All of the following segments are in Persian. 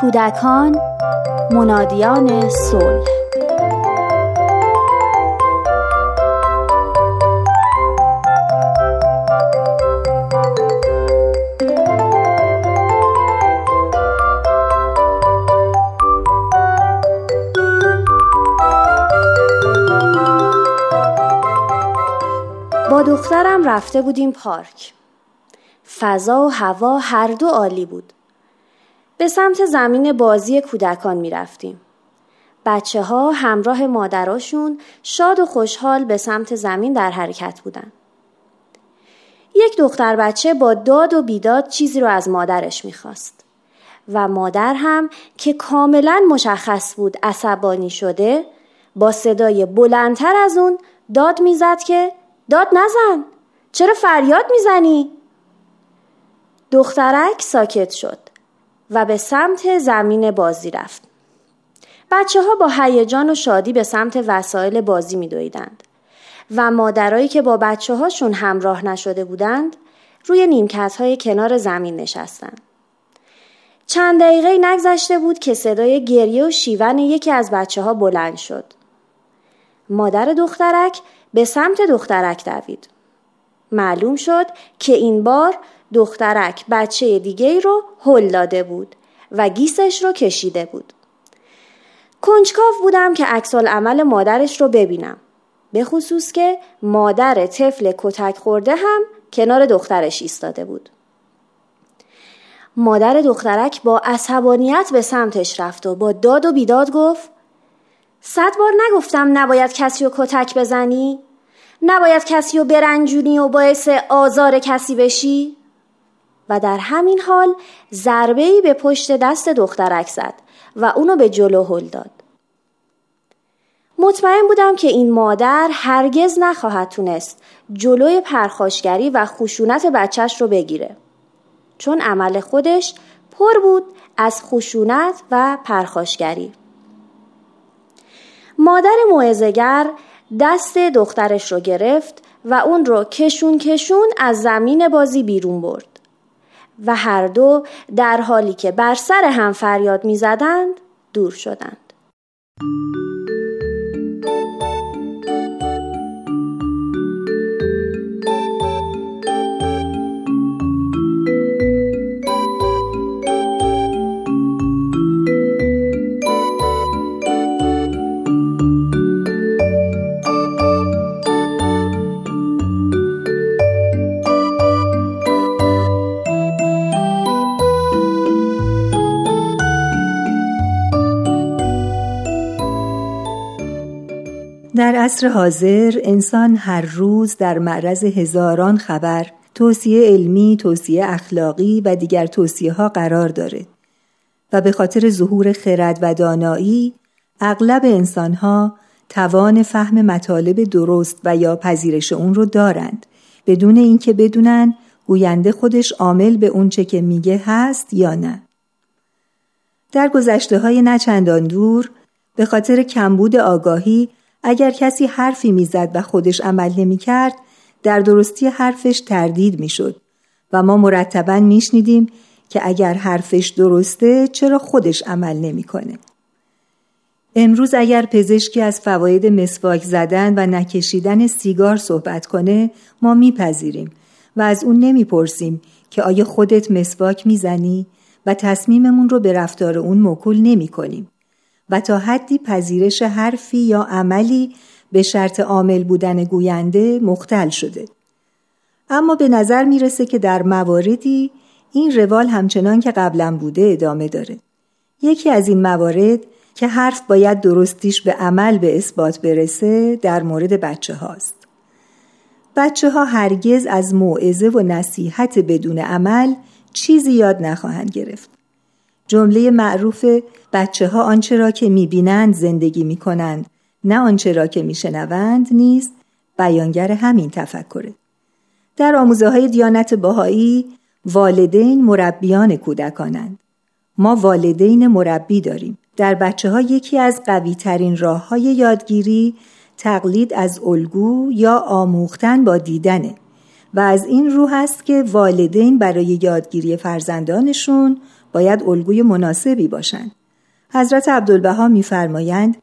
کودکان منادیان صلح. با دخترم رفته بودیم پارک. فضا و هوا هر دو عالی بود. به سمت زمین بازی کودکان می رفتیم. بچه ها همراه مادراشون شاد و خوشحال به سمت زمین در حرکت بودن. یک دختر بچه با داد و بیداد چیزی رو از مادرش می‌خواست و مادر هم که کاملا مشخص بود عصبانی شده با صدای بلندتر از اون داد می‌زد که داد نزن چرا فریاد می‌زنی؟ دخترک ساکت شد و به سمت زمین بازی رفت. بچه ها با هیجان و شادی به سمت وسایل بازی می دویدند و مادرایی که با بچه هاشون همراه نشده بودند روی نیمکت های کنار زمین نشستند. چند دقیقه نگذشته بود که صدای گریه و شیون یکی از بچه ها بلند شد. مادر دخترک به سمت دخترک دوید. معلوم شد که این بار دخترک بچه دیگه رو هل داده بود و گیسش رو کشیده بود. کنجکاو بودم که اکسال عمل مادرش رو ببینم. به خصوص که مادر طفل کتک خورده هم کنار دخترش ایستاده بود. مادر دخترک با عصبانیت به سمتش رفت و با داد و بیداد گفت صد بار نگفتم نباید کسی رو کتک بزنی؟ نباید کسی رو برنجونی و باعث آزار کسی بشی؟ و در همین حال ضربه به پشت دست دخترک زد و اونو به جلو هل داد. مطمئن بودم که این مادر هرگز نخواهد تونست جلوی پرخاشگری و خشونت بچهش رو بگیره. چون عمل خودش پر بود از خشونت و پرخاشگری. مادر معزگر دست دخترش رو گرفت و اون رو کشون کشون از زمین بازی بیرون برد. و هر دو در حالی که بر سر هم فریاد می‌زدند دور شدند. در عصر حاضر انسان هر روز در معرض هزاران خبر توصیه علمی، توصیه اخلاقی و دیگر توصیه ها قرار دارد و به خاطر ظهور خرد و دانایی اغلب انسان ها توان فهم مطالب درست و یا پذیرش اون رو دارند بدون اینکه بدونن گوینده خودش عامل به اونچه که میگه هست یا نه. در گذشته های نچندان دور به خاطر کمبود آگاهی اگر کسی حرفی می‌زد و خودش عمل نمی‌کرد در درستی حرفش تردید می‌شد و ما مرتبا میشنیدیم که اگر حرفش درسته چرا خودش عمل نمی‌کنه امروز اگر پزشکی از فواید مسواک زدن و نکشیدن سیگار صحبت کنه ما میپذیریم و از اون نمی‌پرسیم که آیا خودت مسواک می‌زنی و تصمیممون رو به رفتار اون موکول نمی کنیم. و تا حدی پذیرش حرفی یا عملی به شرط عامل بودن گوینده مختل شده. اما به نظر می‌رسه که در مواردی این روال همچنان که قبلا بوده ادامه داره. یکی از این موارد که حرف باید درستیش به عمل به اثبات برسه در مورد بچه هاست. بچه ها هرگز از موعظه و نصیحت بدون عمل چیزی یاد نخواهند گرفت. جمله معروف بچه ها آنچه را که می‌بینند زندگی می‌کنند. نه آنچه را که میشنوند نیز بیانگر همین تفکره در آموزه های دیانت باهایی والدین مربیان کودکانند. ما والدین مربی داریم. در بچه ها یکی از قوی ترین راه های یادگیری تقلید از الگو یا آموختن با دیدنه. و از این رو هست که والدین برای یادگیری فرزندانشون باید الگوی مناسبی باشند. حضرت عبدالبها میفرمایند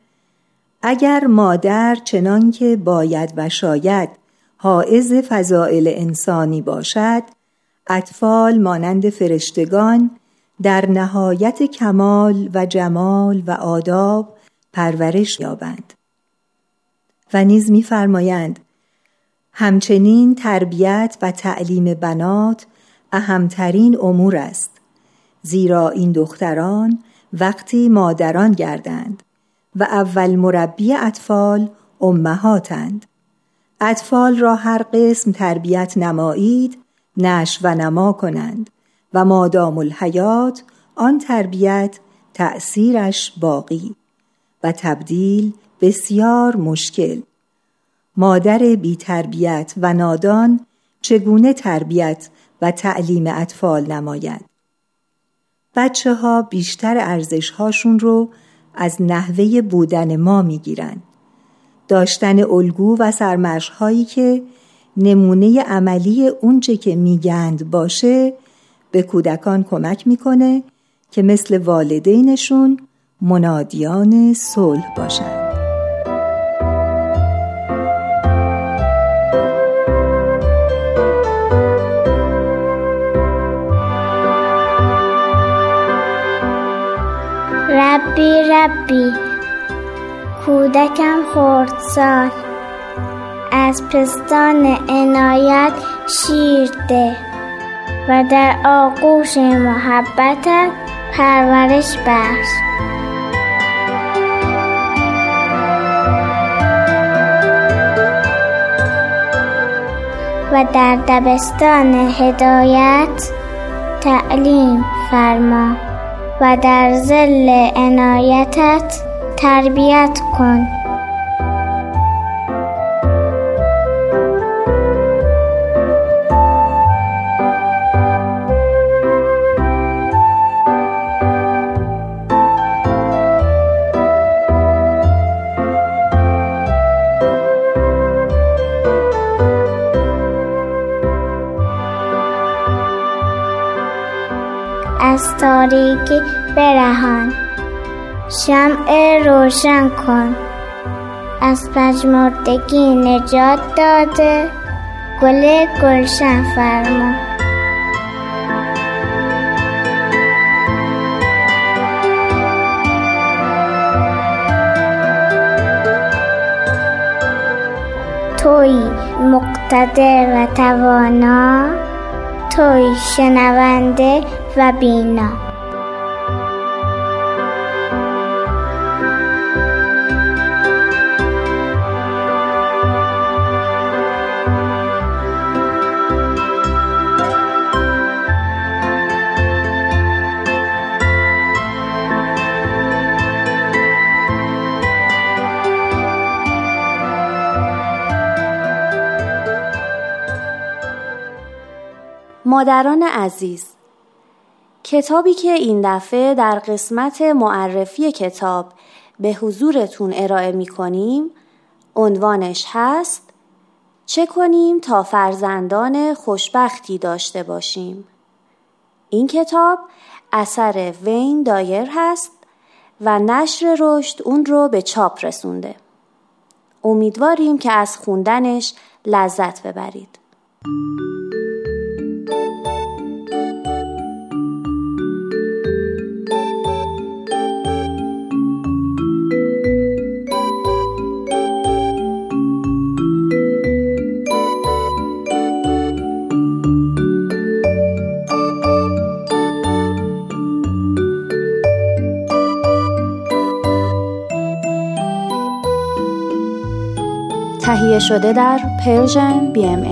اگر مادر چنان که باید و شاید حائز فضائل انسانی باشد اطفال مانند فرشتگان در نهایت کمال و جمال و آداب پرورش یابند. و نیز میفرمایند همچنین تربیت و تعلیم بنات اهمترین امور است. زیرا این دختران وقتی مادران گردند و اول مربی اطفال امهاتند. اطفال را هر قسم تربیت نمایید نش و نما کنند و مادام الحیات آن تربیت تأثیرش باقی و تبدیل بسیار مشکل. مادر بی تربیت و نادان چگونه تربیت و تعلیم اطفال نماید؟ بچه ها بیشتر ارزش هاشون رو از نحوه بودن ما می‌گیرن داشتن الگو و سرمرش هایی که نمونه عملی اونچه که میگند باشه به کودکان کمک می‌کنه که مثل والدینشون منادیان صلح باشند. ربی ربی. کودکم سال از پستان عنایت شیر ده. و در آغوش محبتت پرورش بخش. و در دبستان هدایت تعلیم فرما. و در زل عنایتت تربیت کن. از تاریکی برهان. شمع روشن کن. از پژمردگی نجات داده. گل گلشن فرما. توی مقتدر و توانا. توی شنونده و بینا. مادران عزیز کتابی که این دفعه در قسمت معرفی کتاب به حضورتون ارائه می کنیم عنوانش هست چه کنیم تا فرزندان خوشبختی داشته باشیم؟ این کتاب اثر وین دایر هست و نشر رشد اون رو به چاپ رسونده. امیدواریم که از خوندنش لذت ببرید. شده در پرژن بی ام